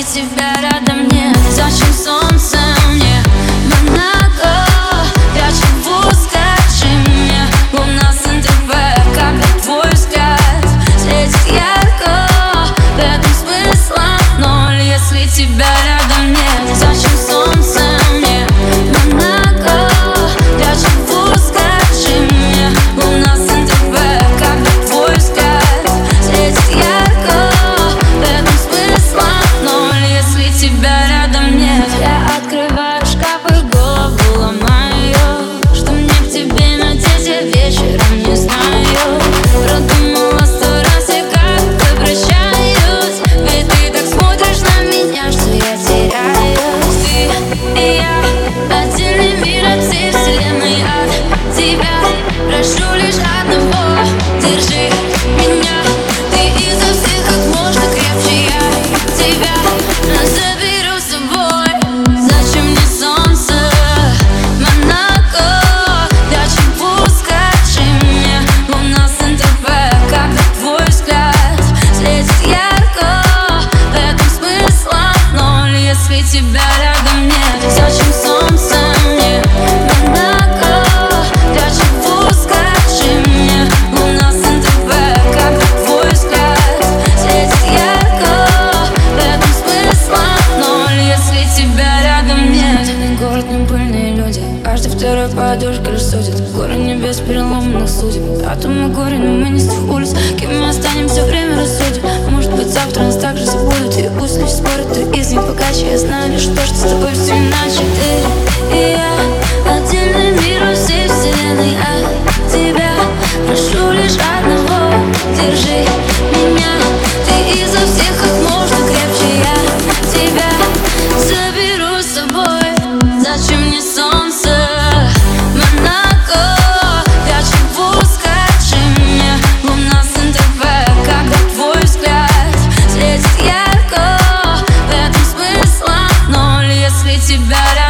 и тебя рядом нет. Зачем солнце мне? Монако Я живу, скажи мне Луна с НТВ, когда твой взгляд. Светит ярко В этом смысла ноль, если тебя рядом стирает подушка лишь судит Горы небес переломанных судеб. Атомы горе, но мы не с тех улиц. Кем мы останемся, время рассудит. Может быть завтра нас так же забудут. И пусть лишь спорят, ты из них Пока Я знаю лишь то, что с тобой все иначе. Ты и я Отдельный мир во всей вселенной. От тебя прошу лишь одного. Держи меня. Ты изо всех как можно крепче. Я тебя заберу с собой. Зачем мне сон?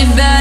you back.